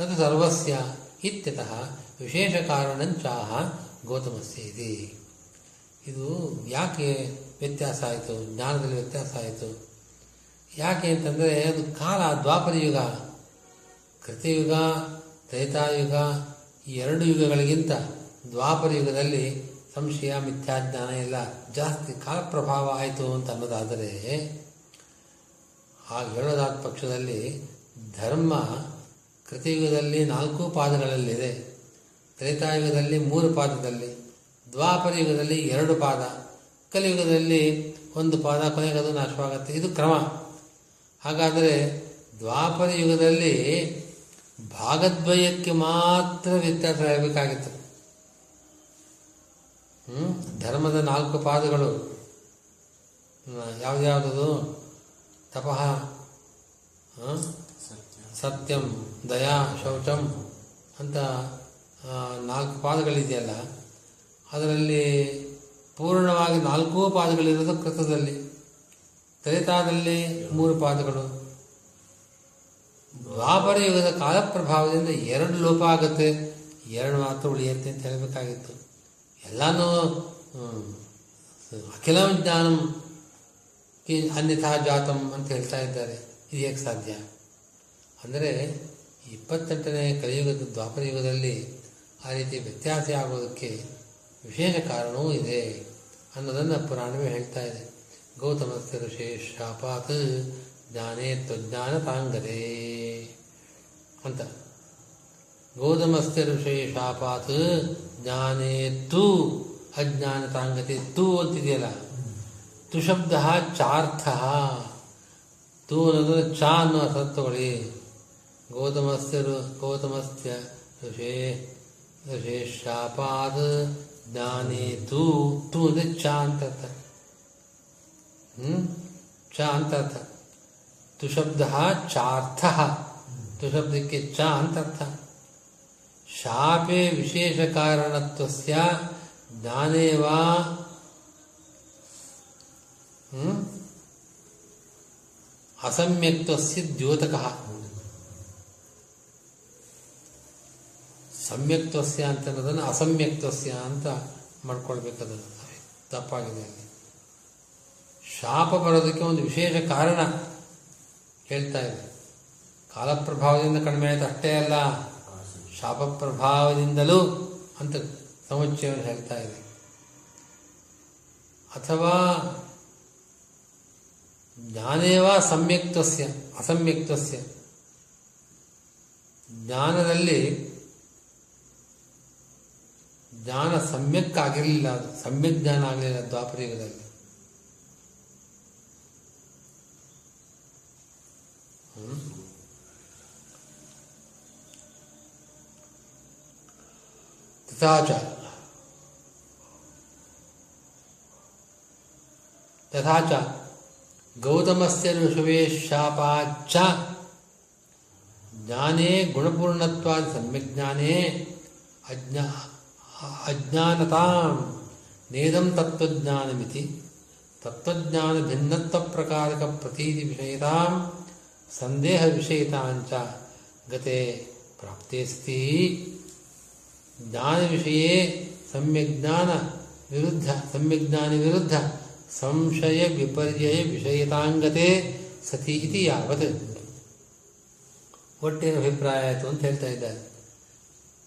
ತದು ಸರ್ವಸ್ಯ ಇತ್ಯತಃ ವಿಶೇಷ ಕಾರಣಂಚಾಹ ಗೌತಮಸ್ಯ ಇದೆ ಇದು ಯಾಕೆ ವ್ಯತ್ಯಾಸ ಆಯಿತು? ಜ್ಞಾನದಲ್ಲಿ ವ್ಯತ್ಯಾಸ ಆಯಿತು. ಯಾಕೆ ಅಂತಂದರೆ ಅದು ಕಾಲ ದ್ವಾಪರ ಯುಗ. ಕೃತಯುಗ, ತ್ರೇತಾಯುಗ, ಈ ಎರಡು ಯುಗಗಳಿಗಿಂತ ದ್ವಾಪರ ಯುಗದಲ್ಲಿ ಸಂಶಯ ಮಿಥ್ಯಾಜ್ಞಾನ ಎಲ್ಲ ಜಾಸ್ತಿ ಕಾಲಪ್ರಭಾವ ಆಯಿತು ಅಂತ ಅನ್ನೋದಾದರೆ ಆ ಹೇಳೋದಾದ ಪಕ್ಷದಲ್ಲಿ ಧರ್ಮ ಕೃತಯುಗದಲ್ಲಿ ನಾಲ್ಕು ಪಾದಗಳಲ್ಲಿದೆ. ತ್ರೇತಾಯುಗದಲ್ಲಿ ಮೂರು ಪಾದದಲ್ಲಿ ದ್ವಾಪರ ಯುಗದಲ್ಲಿ ಎರಡು ಪಾದ, ಕಲಿಯುಗದಲ್ಲಿ ಒಂದು ಪಾದ, ಕೊನೆಗದು ನಾಶವಾಗುತ್ತೆ. ಇದು ಕ್ರಮ. ಹಾಗಾದರೆ ದ್ವಾಪರ ಯುಗದಲ್ಲಿ ಭಾಗದ್ವಯಕ್ಕೆ ಮಾತ್ರ ವ್ಯತ್ಯಾಸ ಇರಬೇಕಾಗಿತ್ತು? ಧರ್ಮದ ನಾಲ್ಕು ಪಾದಗಳು. ಯಾವುದ್ಯಾವುದು ತಪಃ? ಸತ್ಯಂ, ದಯಾ, ಶೌಚಂ ಅಂತ ನಾಲ್ಕು ಪಾದಗಳಿದೆಯಲ್ಲ, ಅದರಲ್ಲಿ ಪೂರ್ಣವಾಗಿ ನಾಲ್ಕೂ ಪಾದಗಳಿರೋದು ಕೃತದಲ್ಲಿ. ತ್ರೇತಾದಲ್ಲಿ ಮೂರು ಪಾದಗಳು. ದ್ವಾಪರ ಯುಗದ ಕಾಲಪ್ರಭಾವದಿಂದ ಎರಡು ಲೋಪ ಆಗುತ್ತೆ. ಎರಡು ಮಾತ್ರ ಉಳಿಯುತ್ತೆ ಅಂತ ಹೇಳಬೇಕಾಗಿತ್ತು. ಎಲ್ಲನೂ ಅಖಿಲ ಜ್ಞಾನಂ ಅನ್ಯಥಾ ಜಾತಂ ಅಂತ ಹೇಳ್ತಾ ಇದ್ದಾರೆ. ಇದು ಹೇಗೆ ಸಾಧ್ಯ? ಅಂದರೆ ಇಪ್ಪತ್ತೆಂಟನೇ ಕಲಿಯುಗದ ದ್ವಾಪರ ಯುಗದಲ್ಲಿ ಆ ರೀತಿ ವ್ಯತ್ಯಾಸ ಆಗೋದಕ್ಕೆ ವಿಶೇಷ ಕಾರಣವೂ ಇದೆ ಅನ್ನೋದನ್ನು ಪುರಾಣವೇ ಹೇಳ್ತಾ ಇದೆ. ಗೌತಮ ಶಾಪಾತ್ ಜ್ಞಾನೇ ತ್ವಜ್ಞಾನ ತಾಂಗದೆ ಅಂತ. ಋಷಿ ಶಾಪಾತ್ ಜ್ಞಾನೇ ತು ಅಜ್ಞಾನ ತಾಂಗತೆ ತು ಅಂತಿದೆಯಲ್ಲ? ತುಶಬ್ದ ಚಾರ್ಥ. ತೂ ಅನ್ನೋದು ಚಾ ಅನ್ನೋ ಅರ್ಥ ತಗೊಳ್ಳಿ ಗೌತಮಸ್ಯ ಋ- ಗೌತಮಸ್ಯ ಋಷೇ ಋಷೇ ಶಾಪಾತ್ ಜ್ಞಾನೇ ತು ತು ಅಂದರೆ ಚ ಅಂತ ಅರ್ಥ ಹ್ಮ್ ಚ ಅಂತ ಅರ್ಥ ತು ಶಬ್ದ ಚಾರ್ಥ ತು ಶಬ್ದಕ್ಕೆ ಚ ಅಂತ ಅರ್ಥ ಶಾಪೆ ವಿಶೇಷ ಕಾರಣತ್ವಸ್ಯ ಜ್ಞಾನೇ ವಾ ಹ್ಮ್ ಅಸಮ್ಯಕ್ತಸ್ಯ ದ್ಯೋತಕಃ ಸಮ್ಯಕ್ತಸ್ಯ ಅಂತ ಅನ್ನೋದನ್ನು ಅಸಮ್ಯಕ್ತಸ್ಯ ಅಂತ ಮಾಡ್ಕೊಳ್ಬೇಕದ ತಪ್ಪಾಗಿದೆ ಅಲ್ಲಿ. ಶಾಪ ಬರೋದಕ್ಕೆ ಒಂದು ವಿಶೇಷ ಕಾರಣ ಹೇಳ್ತಾ ಇದೆ ಕಾಲಪ್ರಭಾವದಿಂದ ಕಡಿಮೆ ಆಯಿತು ಅಷ್ಟೇ ಅಲ್ಲ. ಶಾಪ ಪ್ರಭಾವದಿಂದಲೂ ಅಂತ ಸಮುಚ್ಚಯವನ್ನು ಹೇಳ್ತಾ ಇದೆ ಅಥವಾ ಜ್ಞಾನೇವ ಸಮ್ಯಕ್ತಸ್ಯ, ಅಸಮ್ಯಕ್ತಸ್ಯ. ಜ್ಞಾನದಲ್ಲಿ ಜ್ಞಾನ ಸಮ್ಯಕ್ ಆಗಿರಲಿಲ್ಲ ಅದು ಸಮ್ಯಕ್ ಜ್ಞಾನ ಆಗಲಿಲ್ಲ ದ್ವಾಪರ ಯುಗದಲ್ಲಿ ಹ್ಮ್? तथा च तथा च गौतमस्य ऋषवे शापाच्च ज्ञाने गुणपूर्णत्वात् सम्यक्ज्ञाने अज्ञा अज्ञानतां नेदं तत्त्वज्ञानमिति तत्त्वज्ञानभिन्नत्वप्रकारकप्रतीतिविषयतां सन्देहविषयताञ्च गते प्राप्तेऽस्ति ज्ञानविषये सम्यग्ज्ञान विरुद्ध सम्यग्ज्ञान विरुद्ध संशय विपर्यय ವಿಷಯತಾಂಗತೆ ಸತಿ ಇತಿ ಯಾವತ್ ಒಟ್ಟೇನು ಅಭಿಪ್ರಾಯ ಆಯಿತು ಅಂತ ಹೇಳ್ತಾ ಇದ್ದಾರೆ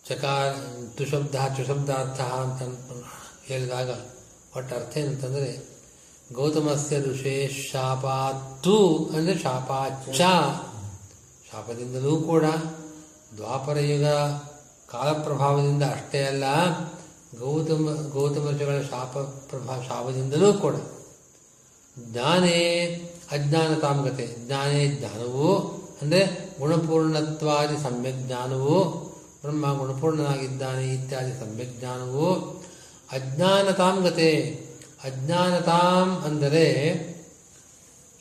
ಚಕಾರ ತುಶಬ್ದ ಚುಶಬ್ದಾರ್ಥ ಅಂತ ಹೇಳಿದಾಗ ಒಟ್ಟು ಅರ್ಥ ಏನಂತಂದರೆ ಗೌತಮಸ್ಯ ಋಷೇ ಶಾಪಾತ್ತು ಅಂದರೆ ಶಾಪಾಚ ಶಾಪದಿಂದಲೂ ಕೂಡ ದ್ವಾಪರ ಯುಗ ಕಾಲಪ್ರಭಾವದಿಂದ ಅಷ್ಟೇ ಅಲ್ಲ, ಗೌತಮ ಗೌತಮ ಋಷಿಗಳ ಶಾಪ ಪ್ರಭಾ, ಶಾಪದಿಂದಲೂ ಕೂಡ. ಜ್ಞಾನೇ ಅಜ್ಞಾನ ತಾಮಗತೆ ಜ್ಞಾನೇ ಜ್ಞಾನವು ಅಂದರೆ ಗುಣಪೂರ್ಣತ್ವಾದಿ ಸಮ್ಯಕ್ ಜ್ಞಾನವು ಬ್ರಹ್ಮ ಗುಣಪೂರ್ಣನಾಗಿದ್ದಾನೆ ಇತ್ಯಾದಿ ಸಮ್ಯಜ್ಞಾನವು ಅಜ್ಞಾನತಾಂಗತೆ ಅಜ್ಞಾನತಾಂ ಅಂದರೆ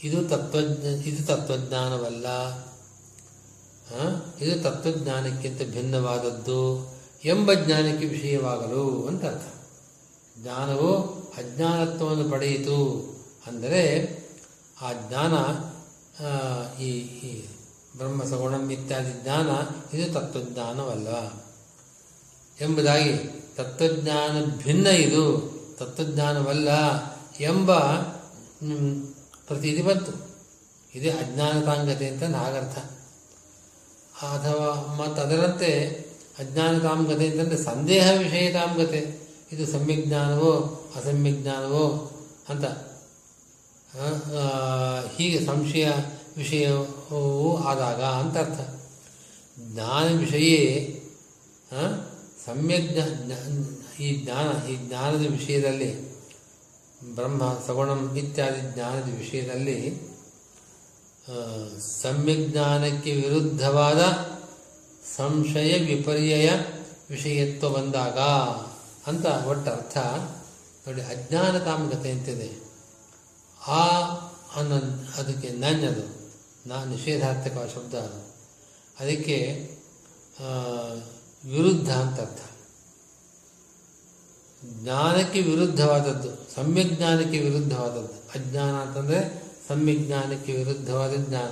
ಇದು ತತ್ವಜ್ಞ, ಇದು ತತ್ವಜ್ಞಾನವಲ್ಲ. ಇದು ತತ್ವಜ್ಞಾನಕ್ಕಿಂತ ಭಿನ್ನವಾದದ್ದು ಎಂಬ ಜ್ಞಾನಕ್ಕೆ ವಿಷಯವಾಗಲು ಅಂತ ಅರ್ಥ ಜ್ಞಾನವು ಅಜ್ಞಾನತ್ವವನ್ನು ಪಡೆಯಿತು ಅಂದರೆ ಆ ಜ್ಞಾನ ಈ ಬ್ರಹ್ಮ ಸಗುಣಂ ಇತ್ಯಾದಿ ಜ್ಞಾನ ಇದು ತತ್ವಜ್ಞಾನವಲ್ಲ. ಎಂಬುದಾಗಿ ತತ್ವಜ್ಞಾನ ಭಿನ್ನ ಇದು, ತತ್ವಜ್ಞಾನವಲ್ಲ ಎಂಬ ಪ್ರತೀತಿ ಬಂತು. ಇದೇ ಅಜ್ಞಾನತಾಂಗತೆ ಅಂತ ನಾಗರ್ಥ. ಅಥವಾ ಮತ್ತು ಅದರಂತೆ ಅಜ್ಞಾನತಾಂಗತೆ ಅಂತಂದರೆ ಸಂದೇಹ ವಿಷಯತಾಂಗತೆ. ಇದು ಸಮ್ಯಜ್ಞಾನವೋ, ಅಸಮ್ಯಜ್ಞಾನವೋ ಅಂತ. ಹೀಗೆ ಸಂಶಯ ವಿಷಯವೂ ಆದಾಗ ಅಂತ ಅರ್ಥ ಜ್ಞಾನ ವಿಷಯೇ ಸಮ್ಯಕ್ ಈ ಜ್ಞಾನ, ಈ ಜ್ಞಾನದ ವಿಷಯದಲ್ಲಿ, ಬ್ರಹ್ಮ, ಸಗುಣಂ ಇತ್ಯಾದಿ ಜ್ಞಾನದ ವಿಷಯದಲ್ಲಿ ಸಮ್ಯಕ್ ಜ್ಞಾನಕ್ಕೆ ವಿರುದ್ಧವಾದ ಸಂಶಯ, ವಿಪರ್ಯಯ ವಿಷಯತ್ವ ಬಂದಾಗ ಅಂತ ಒಟ್ಟರ್ಥ ನೋಡಿ ಅಜ್ಞಾನತಾಮಗತೆ ಅಂತಿದೆ ಆ, ಅನ್ನ, ಅದಕ್ಕೆ ನನ್ ಅದು ನಾ ನಿಷೇಧಾರ್ಥಕ ಶಬ್ದ ಅದು ಅದಕ್ಕೆ ವಿರುದ್ಧ ಅಂತ ಅರ್ಥ. ಜ್ಞಾನಕ್ಕೆ ವಿರುದ್ಧವಾದದ್ದು ಸಮ್ಯಜ್ಞಾನಕ್ಕೆ ವಿರುದ್ಧವಾದದ್ದು. ಅಜ್ಞಾನ ಅಂತಂದರೆ ಸಮ್ಯಜ್ಞಾನಕ್ಕೆ ವಿರುದ್ಧವಾದ ಜ್ಞಾನ.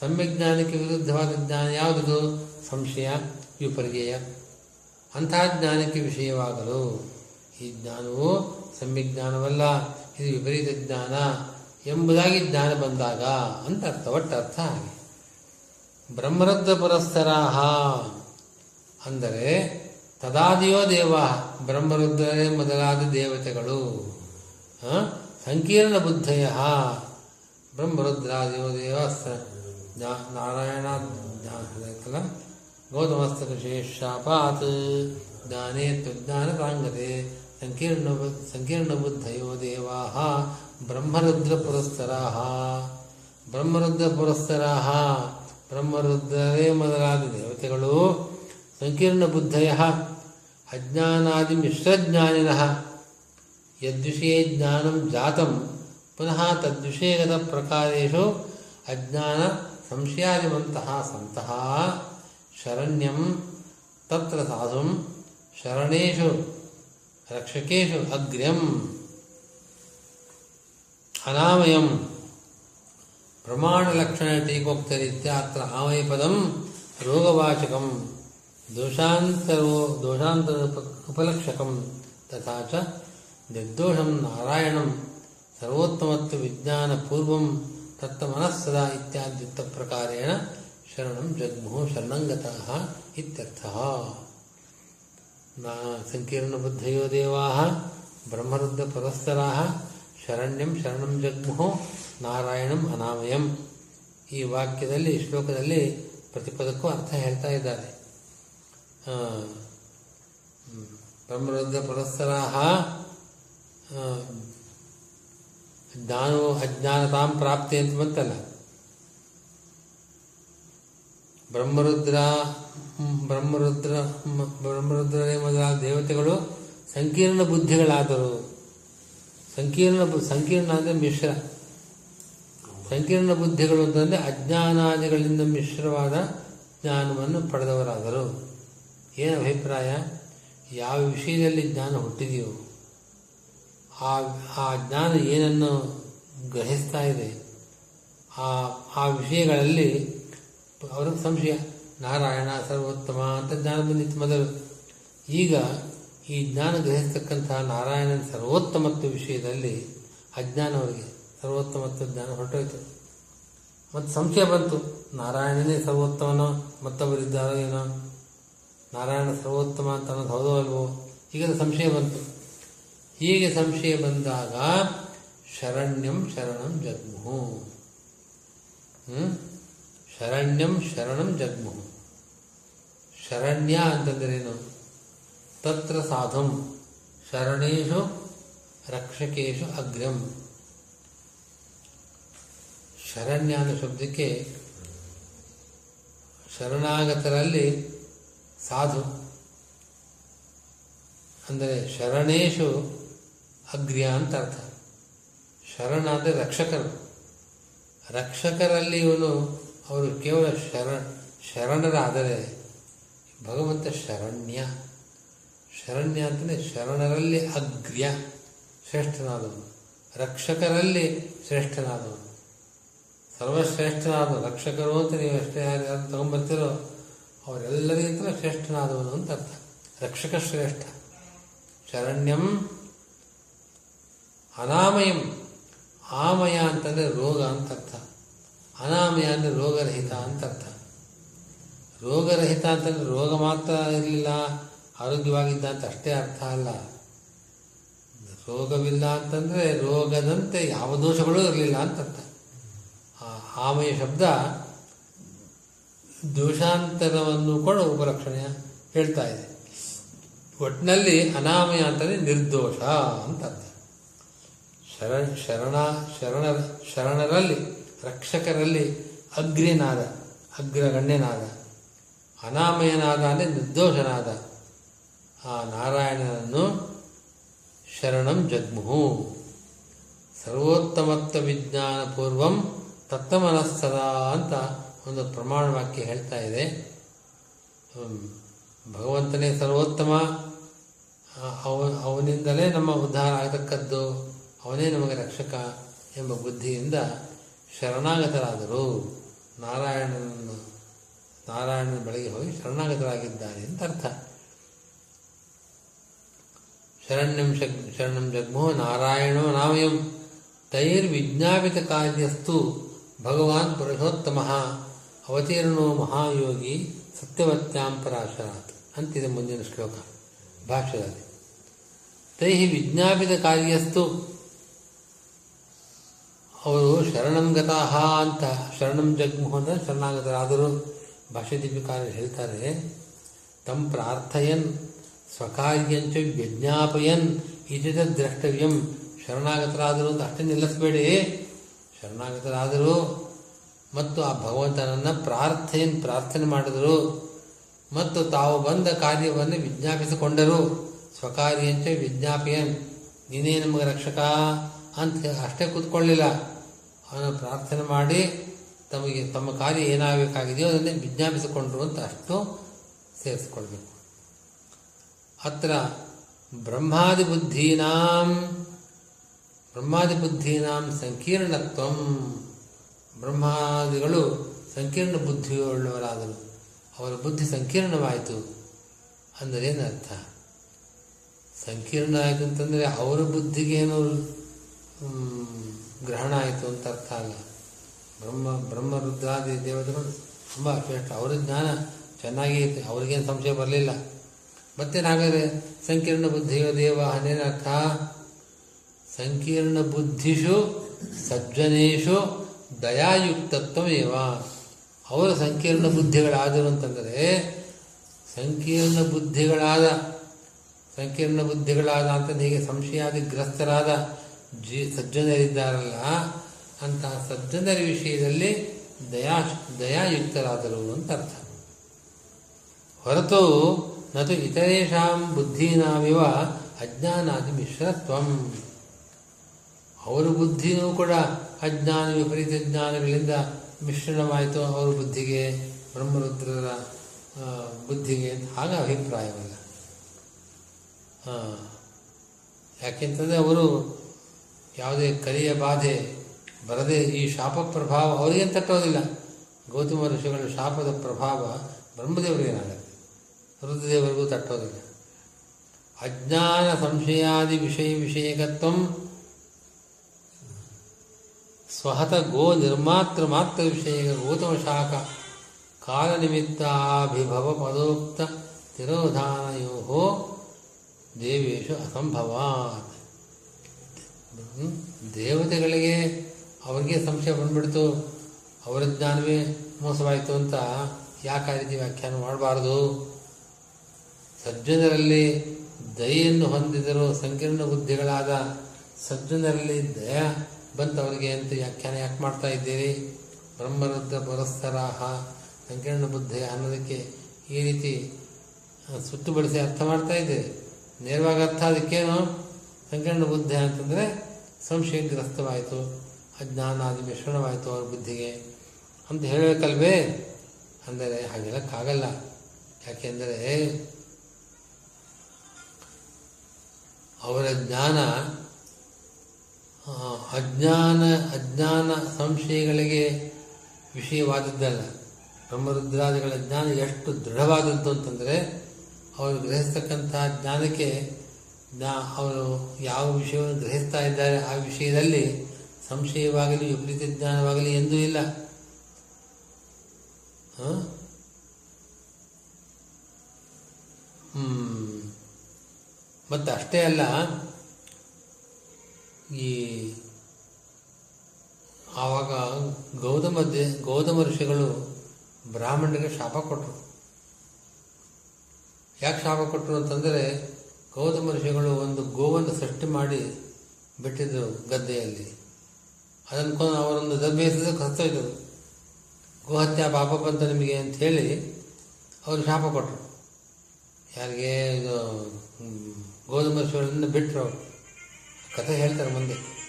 ಸಮ್ಯಜ್ಞಾನಕ್ಕೆ ವಿರುದ್ಧವಾದ ಜ್ಞಾನ ಯಾವುದು ಸಂಶಯ, ವಿಪರ್ಯಯ. ಅಂತಹ ಜ್ಞಾನಕ್ಕೆ ವಿಷಯವಾಗಲು ಈ ಜ್ಞಾನವು ಸಮ್ಯಜ್ಞಾನವಲ್ಲ ಇದು ವಿಪರೀತ ಜ್ಞಾನ. ಎಂಬುದಾಗಿ ಜ್ಞಾನ ಬಂದಾಗ ಅಂತ ಅರ್ಥ. ಒಟ್ಟು ಅರ್ಥ ಹಾಗೆ. ಬ್ರಹ್ಮರದ್ಧ ಪುರಸ್ಥರಾಹ ಅಂದರೆ ತದಾದಿಯೋ ದೇವ ಬ್ರಹ್ಮರುದ್ರರೇ ಮೊದಲಾದ ದೇವತೆಗಳು? ಸಂಕೀರ್ಣ ಬುದ್ಧಯ ಬ್ರಹ್ಮರುದ್ರಾದಿಯೋ ದೇವ ನಾರಾಯಣ ಗೌತಮಸ್ತಕ ಗೌತಮಸ್ತ ಶೇಷಾಪಾತ್ ಜ್ಞಾನೇ ತ್ವಜ್ಞಾನ ಸಾಂಗತೆ ಸಂಕೀರ್ಣ ಸಂಕೀರ್ಣ ಬುದ್ಧಯೋ ದೇವಾ ಬ್ರಹ್ಮರುದ್ರ ಪುರಸ್ಸರಾಹ ಬ್ರಹ್ಮರುದ್ರ ಪುರಸ್ಸರಾಹ ಬ್ರಹ್ಮರುದ್ರರೇ ಮೊದಲಾದ ದೇವತೆಗಳು. ಸಂಕೀರ್ಣ ಬುದ್ಧಯ ಅಜ್ಞಾನಾದಿ ಮಿಶ್ರಜ್ಞಾನಿನ. ಯದ್ವಿಷಯ ಜ್ಞಾನಂ ಜಾತಂ. ಪುನಃ ತದ್ವಿಷಯಗತ ಪ್ರಕಾರೇಶು ಅಜ್ಞಾನ ಸಂಶಯಾದಿವಂತಹ ಸಂತಹ ಶರಣ್ಯಂ ತತ್ರ ಸಾಧುಂ. ಶರಣೇಶು ರಕ್ಷಕೇಶು ಅಗ್ರ್ಯಂ. ಅನಾಮಯಂ ಪ್ರಮಾಣಲಕ್ಷಣ ಟೀಕೋಕ್ತರೀತ್ಯ ಅತ್ರ ಆಮಯಪದಂ ರೋಗವಾಚಕಂ ದೋಷಾಂತರೋ ದೋಷಾಂತರ ಉಪ- ಉಪಲಕ್ಷಕಂ ತಥಾ ಚ ನಿರ್ದೋಷಂ ನಾರಾಯಣಂ ಸರ್ವೋತ್ತಮತ್ವ ವಿಜ್ಞಾನ ಪೂರ್ವಂ ತತ್ತಮನಸ್ಸದಾ ಇತ್ಯಾದ್ಯುಕ್ತ ಪ್ರಕಾರೇಣ ಶರಣಂ ಜಗ್ಮುಃ ಶರಣ್ಯಂ ಶರಣಂ ಜಗ್ಮುಹು ನಾರಾಯಣಂ ಅನಾಮಯಂ. ಈ ವಾಕ್ಯದಲ್ಲಿ ಶ್ಲೋಕದಲ್ಲಿ ಪ್ರತಿಪದಕ್ಕೂ ಅರ್ಥ ಹೇಳ್ತಾ ಇದ್ದಾರೆ. ಬ್ರಹ್ಮರುದ್ರ ಪುರಸ್ಸರಾಹ ಜ್ಞಾನೋ ಅಜ್ಞಾನತಾಂ ಪ್ರಾಪ್ತಿ ಅಂತ ಬಂತಲ್ಲ. ಬ್ರಹ್ಮರುದ್ರ ಹ್ಮ್, ಬ್ರಹ್ಮರುದ್ರ ಬ್ರಹ್ಮರುದ್ರನೇ ಮೊದಲಾದ ದೇವತೆಗಳು ಸಂಕೀರ್ಣ ಬುದ್ಧಿಗಳಾದರು. ಸಂಕೀರ್ಣ ಸಂಕೀರ್ಣ ಅಂದರೆ ಮಿಶ್ರ. ಸಂಕೀರ್ಣ ಬುದ್ಧಿಗಳು ಅಂತಂದರೆ ಅಜ್ಞಾನಾದಿಗಳಿಂದ ಮಿಶ್ರವಾದ ಜ್ಞಾನವನ್ನು ಪಡೆದವರಾದರು. ಏನು ಅಭಿಪ್ರಾಯ? ಯಾವ ವಿಷಯದಲ್ಲಿ ಜ್ಞಾನ ಹುಟ್ಟಿದೆಯೋ, ಆ ಆ ಜ್ಞಾನ ಏನನ್ನು ಗ್ರಹಿಸ್ತಾ ಇದೆ, ಆ ಆ ವಿಷಯಗಳಲ್ಲಿ ಅವರ ಸಂಶಯ. ನಾರಾಯಣ ಸರ್ವೋತ್ತಮ ಅಂತ ಜ್ಞಾನ ಬಂದಿತ್ತು ಮೊದಲು ಈಗ ಈ ಜ್ಞಾನ ಗ್ರಹಿಸ್ತಕ್ಕಂತಹ ನಾರಾಯಣನ ಸರ್ವೋತ್ತಮತ್ವ ವಿಷಯದಲ್ಲಿ ಅಜ್ಞಾನವರಿಗೆ ಸರ್ವೋತ್ತಮತ್ವ ಜ್ಞಾನ ಹೊರಟೋಯ್ತು. ಮತ್ತು ಸಂಶಯ ಬಂತು. ನಾರಾಯಣನೇ ಸರ್ವೋತ್ತಮನ? ಮತ್ತೊಬ್ಬರಿದ್ದಾರೋ ಏನೋ? ನಾರಾಯಣ ಸರ್ವೋತ್ತಮ ಅಂತ ಅನ್ನೋದು ಹೌದೋ ಅಲ್ವೋ ಈಗ ಸಂಶಯ ಬಂತು. ಹೀಗೆ ಸಂಶಯ ಬಂದಾಗ ಶರಣ್ಯಂ ಶರಣಂ ಜಗ್ಮುಹು? ಶರಣ್ಯಂ ಶರಣಂ ಜಗ್ಮುಹು. ಶರಣ್ಯ ಅಂತಂದ್ರೇನು ತತ್ರ ಸಾಧುಂ ಶರಣೇಶು ರಕ್ಷಕೇಶು ಅಗ್ರಂ ಶರಣ್ಯ ಅನ್ನೋ ಶಬ್ದಕ್ಕೆ ಶರಣಾಗತರಲ್ಲಿ ಸಾಧು, ಅಂದರೆ ಶರಣೇಶು ಅಗ್ರ್ಯ ಅಂತ ಅರ್ಥ. ಶರಣ ಅಂದರೆ ರಕ್ಷಕರು. ರಕ್ಷಕರಲ್ಲಿ ಇವನು, ಅವರು ಕೇವಲ ಶರಣ, ಶರಣರಾದರೆ ಭಗವಂತ ಶರಣ್ಯ. ಶರಣ್ಯ ಅಂತಲೇ ಶರಣರಲ್ಲಿ ಅಗ್ರ್ಯ ಶ್ರೇಷ್ಠನಾದವನು. ರಕ್ಷಕರಲ್ಲಿ ಶ್ರೇಷ್ಠನಾದವನು. ಸರ್ವಶ್ರೇಷ್ಠನಾದ ರಕ್ಷಕರು ಅಂತ ನೀವು ಎಷ್ಟೇ ಯಾರು ತಗೊಂಡ್ಬರ್ತೀರೋ ಅವರೆಲ್ಲರಿಗಿಂತಲೂ ಶ್ರೇಷ್ಠನಾದವನು ಅಂತ ಅರ್ಥ. ರಕ್ಷಕ ಶ್ರೇಷ್ಠ. ಶರಣ್ಯಂ ಅನಾಮಯಂ. ಆಮಯ ಅಂತಂದರೆ ರೋಗ ಅಂತ ಅರ್ಥ. ಅನಾಮಯ ಅಂದರೆ ರೋಗರಹಿತ ಅಂತ ಅರ್ಥ. ರೋಗರಹಿತ ಅಂತಂದರೆ ರೋಗ ಮಾತ್ರ ಇರಲಿಲ್ಲ. ಆರೋಗ್ಯವಾಗಿದ್ದ ಅಂತ ಅಷ್ಟೇ ಅರ್ಥ ಅಲ್ಲ. ರೋಗವಿಲ್ಲ ಅಂತಂದರೆ ರೋಗದಂತೆ ಯಾವ ದೋಷಗಳೂ ಇರಲಿಲ್ಲ ಅಂತ ಅರ್ಥ ಆಮಯ ಶಬ್ದ ದೋಷಾಂತರವನ್ನು ಕೂಡ ಉಪಲಕ್ಷಣೆಯ ಹೇಳ್ತಾ ಇದೆ. ಒಟ್ಟಿನಲ್ಲಿ ಅನಾಮಯ ಅಂತಂದರೆ ನಿರ್ದೋಷ ಅಂತ ಅರ್ಥ ಶರ ಶರಣ ಶರಣ ಶರಣರಲ್ಲಿ ರಕ್ಷಕರಲ್ಲಿ ಅಗ್ರಿನಾದ, ಅಗ್ರಗಣ್ಯನಾದ, ಅನಾಮಯನಾದ ಅಂದರೆ ನಿರ್ದೋಷನಾದ ಆ ನಾರಾಯಣನನ್ನು ಶರಣಂ ಜಗ್ಮುಹು. ಸರ್ವೋತ್ತಮತ್ವ ವಿಜ್ಞಾನ ಪೂರ್ವಂ ತತ್ವಮನಸ್ಸದ ಅಂತ ಒಂದು ಪ್ರಮಾಣ ವಾಕ್ಯ ಹೇಳ್ತಾ ಇದೆ. ಭಗವಂತನೇ ಸರ್ವೋತ್ತಮ. ಅವ, ಅವನಿಂದಲೇ ನಮ್ಮ ಉದ್ಧಾರ ಆಗತಕ್ಕದ್ದು, ಅವನೇ ನಮಗೆ ರಕ್ಷಕ ಎಂಬ ಬುದ್ಧಿಯಿಂದ ಶರಣಾಗತರಾದರು. ನಾರಾಯಣನನ್ನು, ನಾರಾಯಣನ ಬಳಿಗೆ ಹೋಗಿ ಶರಣಾಗತರಾಗಿದ್ದಾರೆ ಅಂತ ಅರ್ಥ. ಶರಣ್ಯಂ ಶಗ್ ಶರಣಂ ಜಗ್ಮೋ ನಾರಾಯಣೋ ನಾಮಯಂ ತೈರ್ವಿಜ್ಞಾಪಿತ ಕಾರ್ಯಸ್ತು ಭಗವಾನ್ ಪುರುಷೋತ್ತಮ ಅವತೀರ್ಣೋ ಮಹಾಯೋಗಿ ಸತ್ಯವತ್ಯಾಂ ಪರಾಶರಾತ್ ಅಂತಿದೆ ಮುಂದಿನ ಶ್ಲೋಕ ಭಾಷ್ಯದಲ್ಲಿ. ತೈ ವಿಜ್ಞಾಪಿತ ಕಾರ್ಯಸ್ತು ಅವರು ಶರಣಂ ಗತಾಹ ಅಂತ ಶರಣಂ ಜಗ್ಮೋಹನ ಅಂದರೆ ಶರಣಾಗತರಾದರು. ಭಾಷ್ಯ ದೀಪಿಕಾರರು ಹೇಳ್ತಾರೆ, ತಂ ಪ್ರಾರ್ಥಯನ್ ಸ್ವಕಾರ್ಯಂಚ ವ್ಯಜ್ಞಾಪಯನ್ ಇದ್ದ ದ್ರಷ್ಟವ್ಯಂ. ಶರಣಾಗತರಾದರು ಅಂತ ಅಷ್ಟೇ ನಿಲ್ಲಿಸಬೇಡಿ. ಶರಣಾಗತರಾದರು ಮತ್ತು ಆ ಭಗವಂತನನ್ನು ಪ್ರಾರ್ಥೆಯನ್ನು ಪ್ರಾರ್ಥನೆ ಮಾಡಿದರು. ಮತ್ತು ತಾವು ಬಂದ ಕಾರ್ಯವನ್ನು ವಿಜ್ಞಾಪಿಸಿಕೊಂಡರು. ಸ್ವಕಾರ್ಯಂಚ ವಿಜ್ಞಾಪಯನ್. ನೀನೇ ನಮಗೆ ರಕ್ಷಕ ಅಂತ ಅಷ್ಟೇ ಕೂತ್ಕೊಳ್ಳಿಲ್ಲ. ಅವನು ಪ್ರಾರ್ಥನೆ ಮಾಡಿ ತಮಗೆ ತಮ್ಮ ಕಾರ್ಯ ಏನಾಗಬೇಕಾಗಿದೆಯೋ ಅದನ್ನೇ ವಿಜ್ಞಾಪಿಸಿಕೊಂಡರು ಅಂತ ಅಷ್ಟು ಸೇರಿಸ್ಕೊಳ್ಬೇಕು. ಅತ್ರ ಬ್ರಹ್ಮಾದಿ ಬುದ್ಧೀನಾಂ ಬ್ರಹ್ಮಾದಿ ಬುದ್ಧೀನಾಂ ಸಂಕೀರ್ಣತ್ವಂ. ಬ್ರಹ್ಮಾದಿಗಳು ಸಂಕೀರ್ಣ ಬುದ್ಧಿಯುಳ್ಳವರಾದರು. ಅವರ ಬುದ್ಧಿ ಸಂಕೀರ್ಣವಾಯಿತು ಅಂದರೆ ಏನರ್ಥ ಸಂಕೀರ್ಣ ಆಯಿತು ಅಂತಂದರೆ ಅವರ ಬುದ್ಧಿಗೇನು ಏನೋ ಗ್ರಹಣ ಆಯಿತು ಅಂತ ಅರ್ಥ ಅಲ್ಲ. ಬ್ರಹ್ಮ ಬ್ರಹ್ಮ ರುದ್ರಾದಿ ದೇವತೆಗಳು ತುಂಬ ಶ್ರೇಷ್ಠ ಅವರ ಜ್ಞಾನ ಚೆನ್ನಾಗಿ ಐತೆ. ಅವ್ರಿಗೇನು ಸಂಶಯ ಬರಲಿಲ್ಲ. ಮತ್ತೇನಾಗದೆ ಸಂಕೀರ್ಣ ಬುದ್ಧಿಯೋ ದೇವ ಅನೇನರ್ಥ ಸಂಕೀರ್ಣ ಬುದ್ಧಿಷು ಸಜ್ಜನೇಶು ದಯಾಯುಕ್ತತ್ವಮೇವ. ಅವರು ಸಂಕೀರ್ಣ ಬುದ್ಧಿಗಳಾದರು ಅಂತಂದರೆ, ಸಂಕೀರ್ಣ ಬುದ್ಧಿಗಳಾದ ಸಂಕೀರ್ಣ ಬುದ್ಧಿಗಳಾದ ಅಂತ ಹೀಗೆ ಸಂಶಯಾದಿ ಗ್ರಸ್ತರಾದ ಜೀ ಸಜ್ಜನರಿದ್ದಾರಲ್ಲ ಅಂತಹ ಸಜ್ಜನರ ವಿಷಯದಲ್ಲಿ ದಯಾ, ದಯಾಯುಕ್ತರಾದರು ಅಂತ ಅರ್ಥ. ಹೊರತು ನತು ಇತರೇಷಾಂ ಬುದ್ಧಿನಾಮಿವ ಅಜ್ಞಾನಾದಿ ಮಿಶ್ರತ್ವಂ. ಅವರ ಬುದ್ಧಿನೂ ಕೂಡ ಅಜ್ಞಾನ ವಿಪರೀತ ಜ್ಞಾನಗಳಿಂದ ಮಿಶ್ರಣವಾಯಿತು ಅವರ ಬುದ್ಧಿಗೆ, ಬ್ರಹ್ಮರುದ್ರರ ಬುದ್ಧಿಗೆ ಹಾಗೆ ಆಗ ಅಭಿಪ್ರಾಯವಲ್ಲ ಯಾಕೆಂತಂದರೆ ಅವರು ಯಾವುದೇ ಕಲಿಯ ಬಾಧೆ ಬರದೆ ಈ ಶಾಪ ಪ್ರಭಾವ ಅವರಿಗೇನು ತಟ್ಟೋದಿಲ್ಲ ಗೌತಮ ಋಷಿಗಳ ಶಾಪದ ಪ್ರಭಾವ ಬ್ರಹ್ಮದೇವರಿಗೇನಾಗುತ್ತೆ ರುದ್ರದೇವರಿಗೂ ತಟ್ಟೋದಿಲ್ಲ. ಅಜ್ಞಾನ ಸಂಶಯಾದಿ ವಿಷಯ ವಿಷಯಕತ್ವ ಸ್ವಹತ ಗೋ ನಿರ್ಮಾತೃ ಮಾತ್ರ ವಿಷಯ ಗೌತಮ ಶಾಖ ಕಾಲನಿಮಿತ್ತಾಭಿಭವ ಪದೋಕ್ತ ತಿರೋಧಾನಯೋ ದೇವೇಶು ಅಸಂಭವಾತ್? ದೇವತೆಗಳಿಗೆ ಅವರಿಗೆ ಸಂಶಯ ಬಂದ್ಬಿಡ್ತು. ಅವರ ಜ್ಞಾನವೇ ಮೋಸವಾಯಿತು ಅಂತ ಯಾಕೆ ರೀತಿ ವ್ಯಾಖ್ಯಾನ ಮಾಡಬಾರ್ದು? ಸಜ್ಜನರಲ್ಲಿ ದಯೆಯನ್ನು ಹೊಂದಿದರು ಸಂಕೀರ್ಣ ಬುದ್ಧಿಗಳಾದ ಸಜ್ಜನರಲ್ಲಿ ದಯ ಬಂತವರಿಗೆ ಅಂತ ವ್ಯಾಖ್ಯಾನ ಯಾಕೆ ಮಾಡ್ತಾ ಇದ್ದೀರಿ? ಬ್ರಹ್ಮರುದ್ರ ಪುರಸ್ಸರಾಹ ಸಂಕೀರ್ಣ ಬುದ್ಧಿ ಅನ್ನೋದಕ್ಕೆ ಈ ರೀತಿ ಸುತ್ತು ಬಳಸಿ ಅರ್ಥ ಮಾಡ್ತಾ ಇದ್ದೀರಿ? ನೇರವಾಗಿ ಅರ್ಥ ಅದಕ್ಕೇನು? ಸಂಕೀರ್ಣ ಬುದ್ಧಿ ಅಂತಂದರೆ ಸಂಶಯಗ್ರಸ್ತವಾಯಿತು, ಅಜ್ಞಾನಾದಿ ಮಿಶ್ರಣವಾಯಿತು ಅವ್ರ ಬುದ್ಧಿಗೆ ಅಂತ ಹೇಳಬೇಕಲ್ವೇ? ಅಂದರೆ ಹಾಗೆಲ್ಲಕ್ಕಾಗಲ್ಲ ಯಾಕೆಂದರೆ ಅವರ ಜ್ಞಾನ ಅಜ್ಞಾನ ಅಜ್ಞಾನ ಸಂಶಯಗಳಿಗೆ ವಿಷಯವಾದದ್ದಲ್ಲ. ಬ್ರಹ್ಮರುದ್ರಾದಿಗಳ ಜ್ಞಾನ ಎಷ್ಟು ದೃಢವಾದದ್ದು ಅಂತಂದರೆ, ಅವರು ಗ್ರಹಿಸ್ತಕ್ಕಂತಹ ಜ್ಞಾನಕ್ಕೆ ಜ್ಞಾ, ಅವರು ಯಾವ ವಿಷಯವನ್ನು ಗ್ರಹಿಸ್ತಾ ಇದ್ದಾರೆ ಆ ವಿಷಯದಲ್ಲಿ ಸಂಶಯವಾಗಲಿ, ವಿಪರೀತ ಜ್ಞಾನವಾಗಲಿ ಎಂದೂ ಇಲ್ಲ. ಹ? ಮತ್ತೆ ಅಷ್ಟೇ ಅಲ್ಲ, ಈ ಆವಾಗ ಗೌತಮ ದೇ, ಗೌತಮ ಋಷಿಗಳು ಬ್ರಾಹ್ಮಣರಿಗೆ ಶಾಪ ಕೊಟ್ಟರು ಯಾಕೆ ಶಾಪ ಕೊಟ್ಟರು ಅಂತಂದರೆ, ಗೌತಮ ಋಷಿಗಳು ಒಂದು ಗೋವನ್ನು ಸೃಷ್ಟಿ ಮಾಡಿ ಬಿಟ್ಟಿದ್ದರು ಗದ್ದೆಯಲ್ಲಿ. ಅದನ್ನು ಅವರೊಂದು ದಬ್ಬೆ ಎಸೆದಕ್ಕೆ ಗೋಹತ್ಯ ಗೋಹತ್ಯೆ ಪಾಪ ಬಂತ ನಿಮಗೆ ಅಂತ ಹೇಳಿ, ಅವರು ಶಾಪ ಕೊಟ್ಟರು ಯಾರಿಗೆ ಇದು ಹ್ಮ್, ಗೋಧುಮ ಬಿಟ್ಟರು ಅವರು. ಕಥೆ ಹೇಳ್ತಾರೆ ಮುಂದೆ.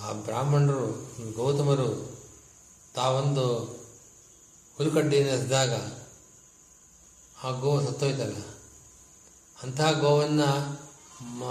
ಆ ಬ್ರಾಹ್ಮಣರು ಗೌತಮರು ತಾವೊಂದು ಹುಲ್ಕಡ್ಡಿಯನ್ನು ಎಸೆದಾಗ ಆ ಗೋ ಸತ್ತೋಯ್ತಲ್ಲ. ಅಂತಹ ಗೋವನ್ನು ಮ